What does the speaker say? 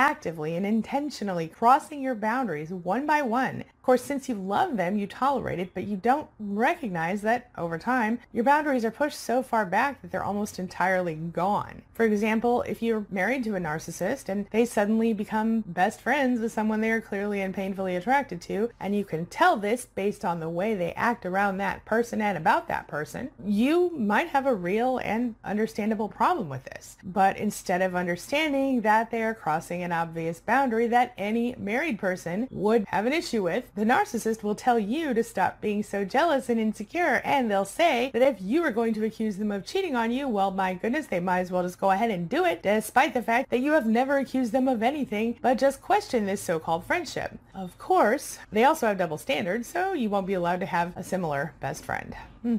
actively and intentionally crossing your boundaries one by one. Of course, since you love them, you tolerate it, but you don't recognize that over time, your boundaries are pushed so far back that they're almost entirely gone. For example, if you're married to a narcissist and they suddenly become best friends with someone they are clearly and painfully attracted to, and you can tell this based on the way they act around that person and about that person, you might have a real and understandable problem with this. But instead of understanding that they are crossing an obvious boundary that any married person would have an issue with, the narcissist will tell you to stop being so jealous and insecure and they'll say that if you are going to accuse them of cheating on you, well my goodness, they might as well just go ahead and do it despite the fact that you have never accused them of anything but just question this so-called friendship. Of course, they also have double standards, so you won't be allowed to have a similar best friend. Hmm.